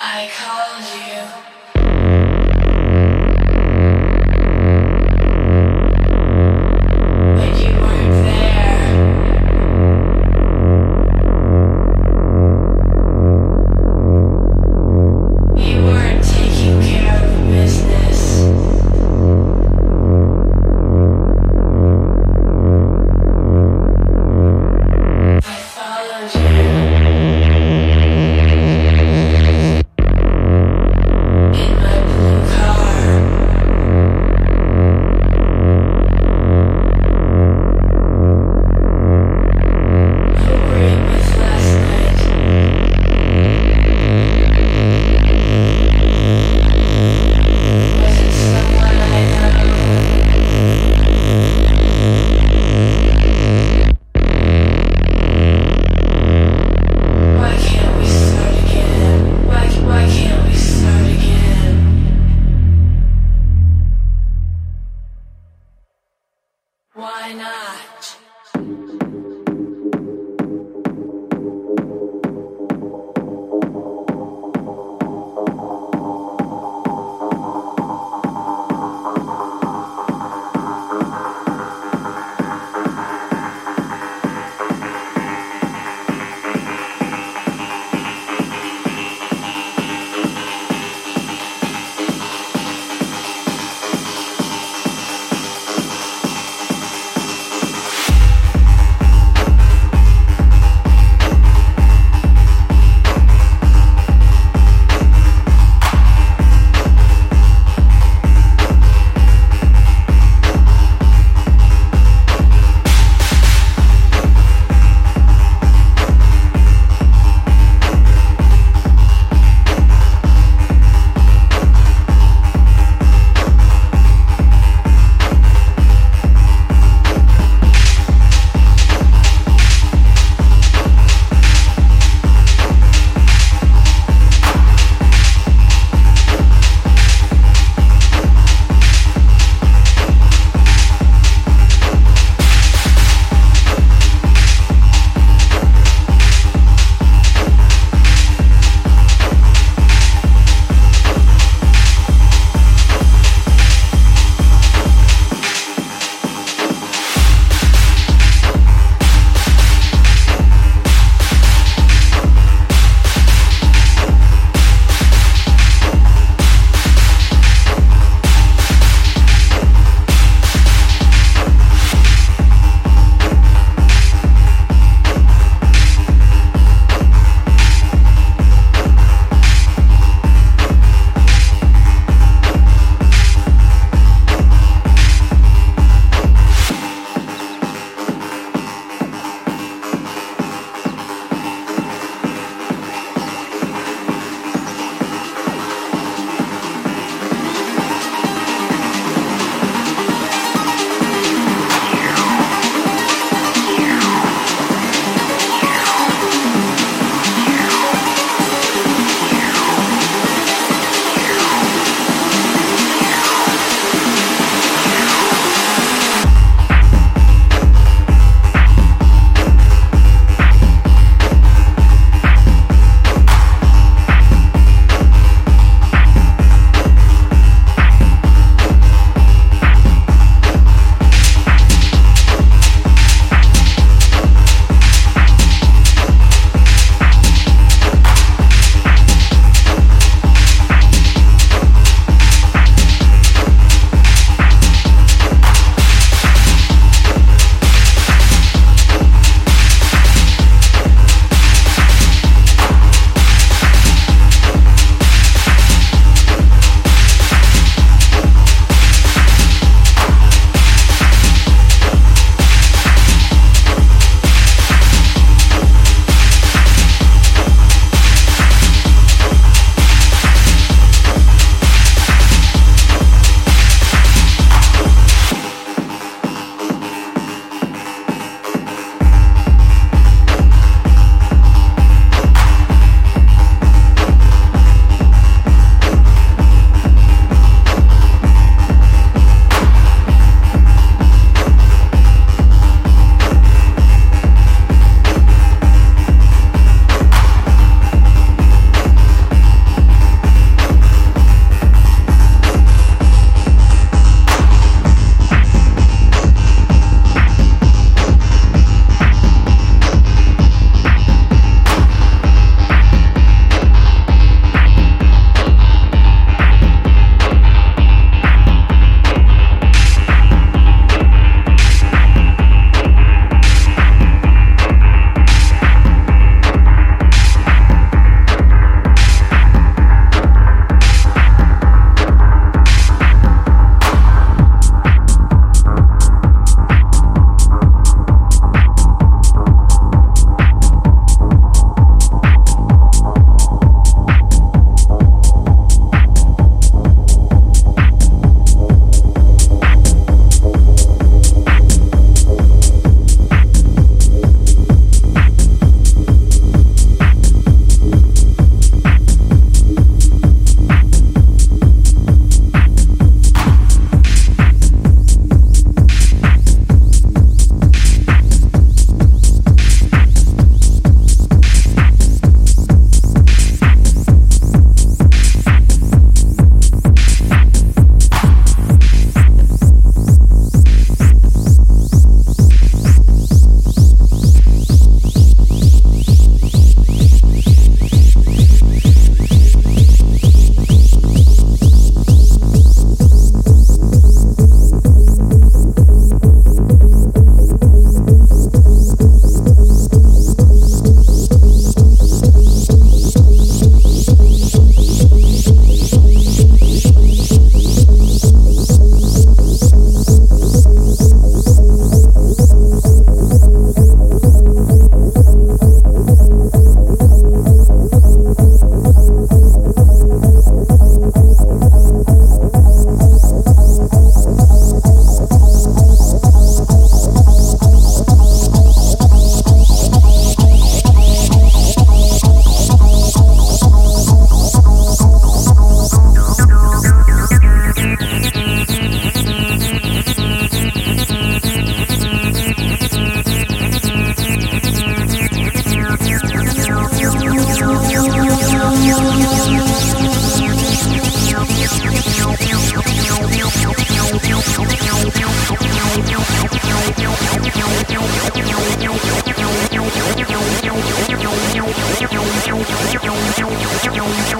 I called you.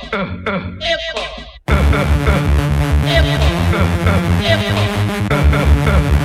Apple. Apple. Apple. Apple.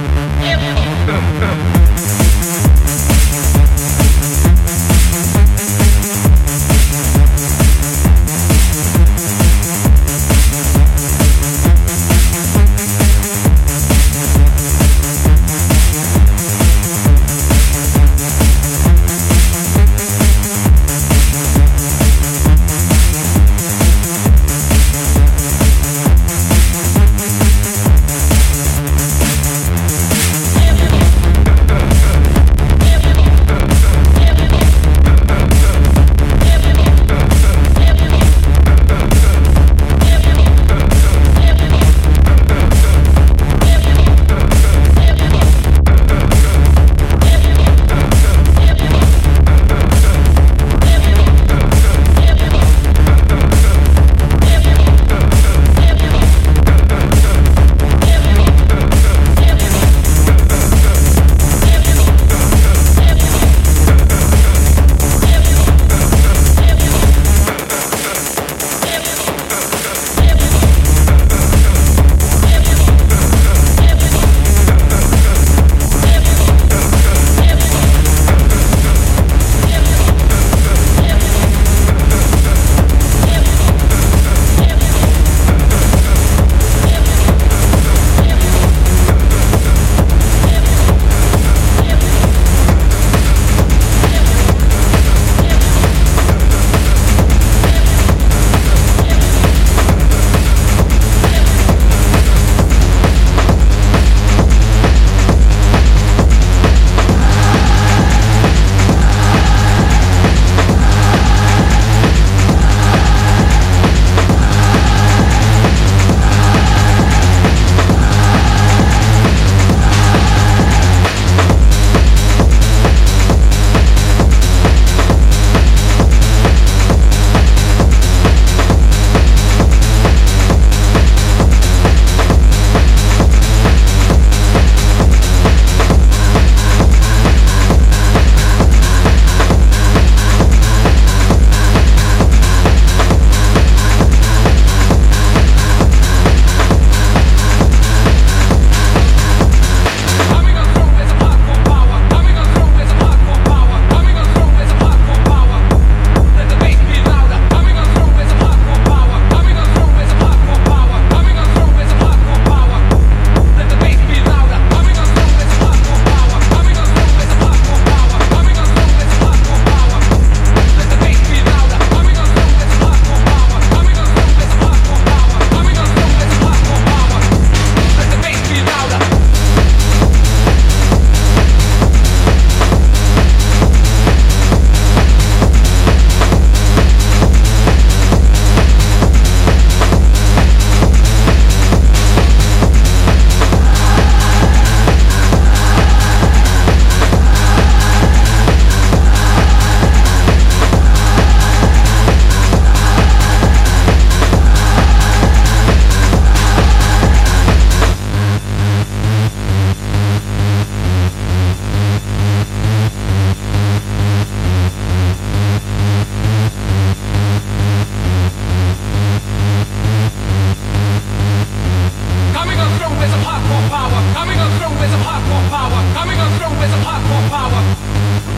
power. Coming on through with some hardcore power.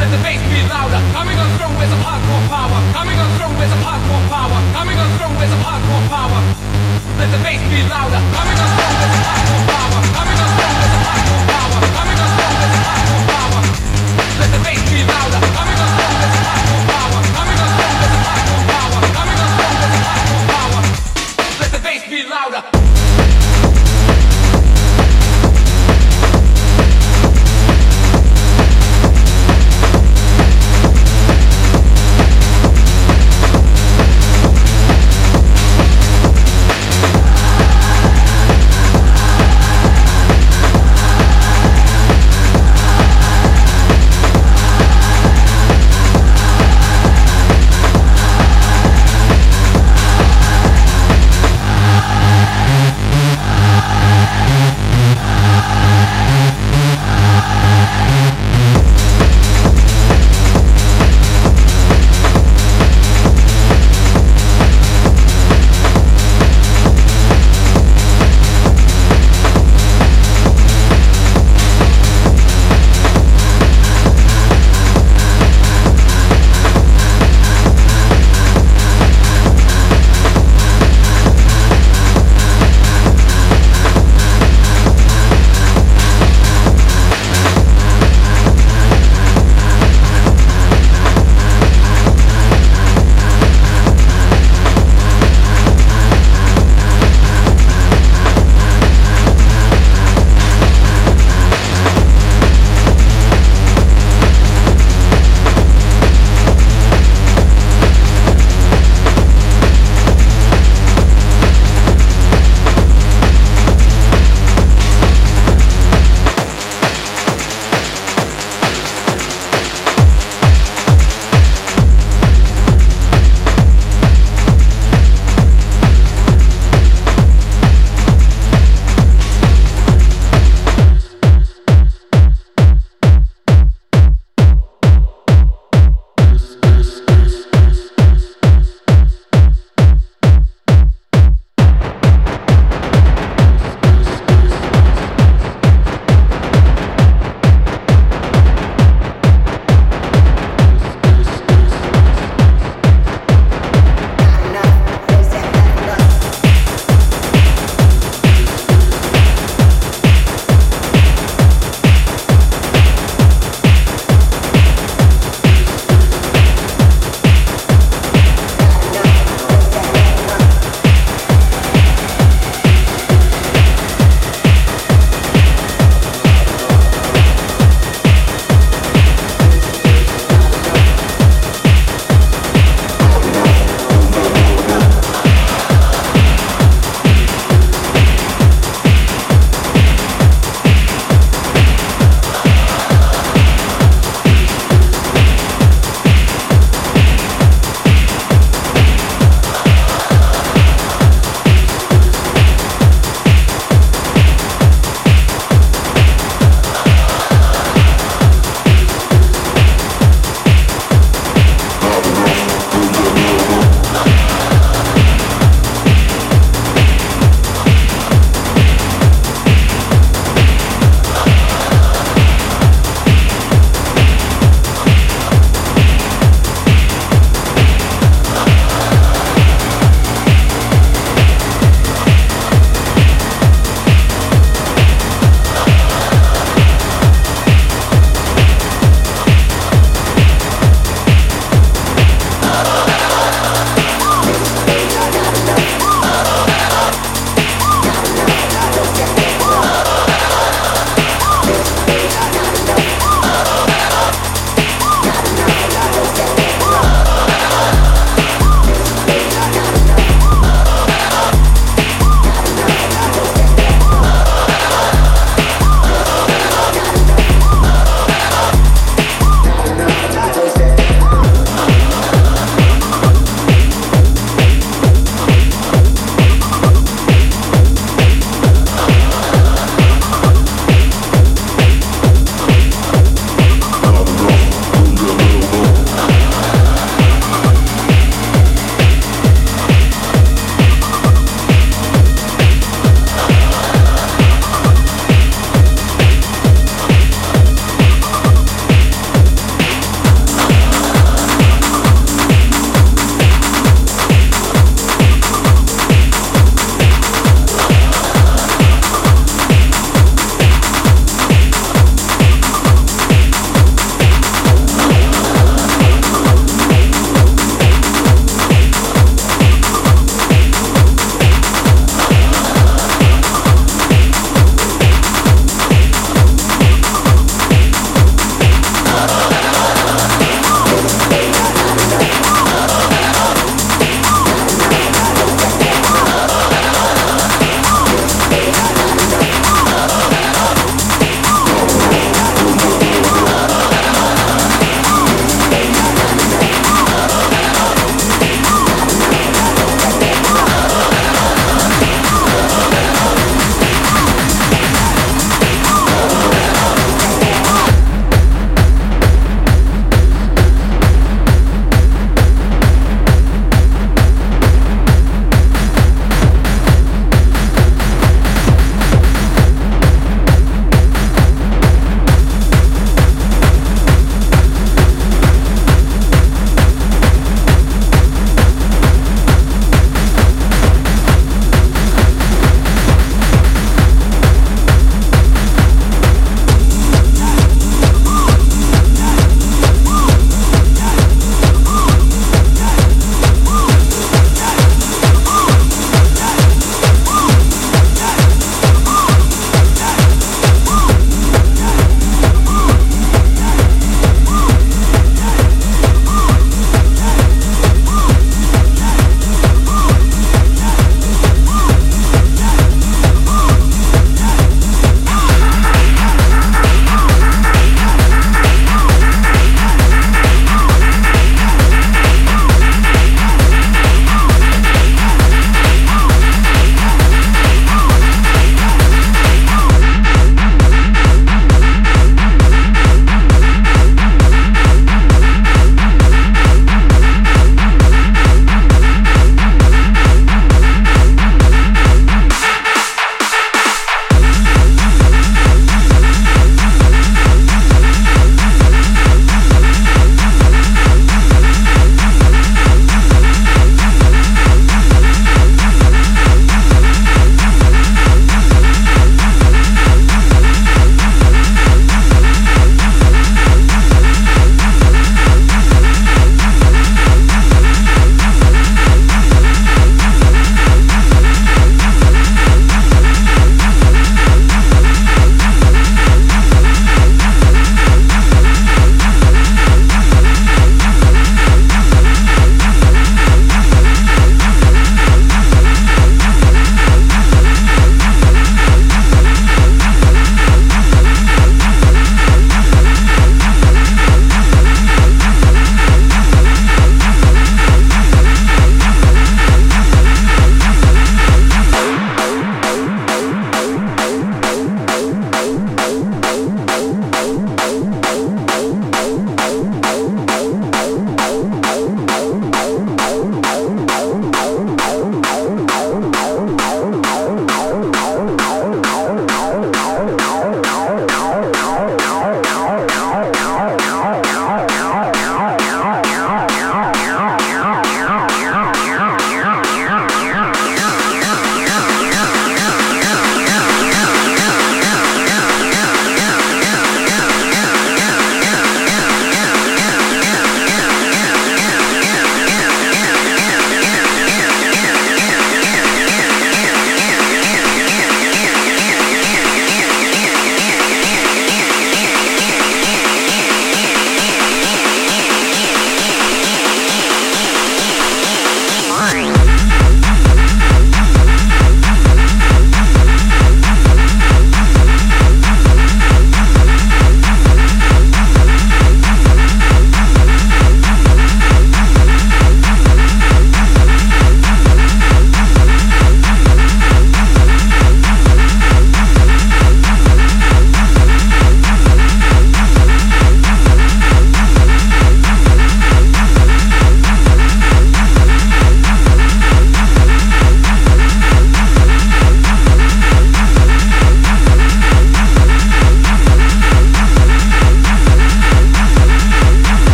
Let the bass be louder. Coming on through with some hardcore power. Coming on through with some hardcore power. Coming on through with some hardcore power. Let the bass be louder. Coming on through with some hardcore power. Coming on through with some hardcore power. Coming on through with some hardcore power. Let the bass be louder. Coming on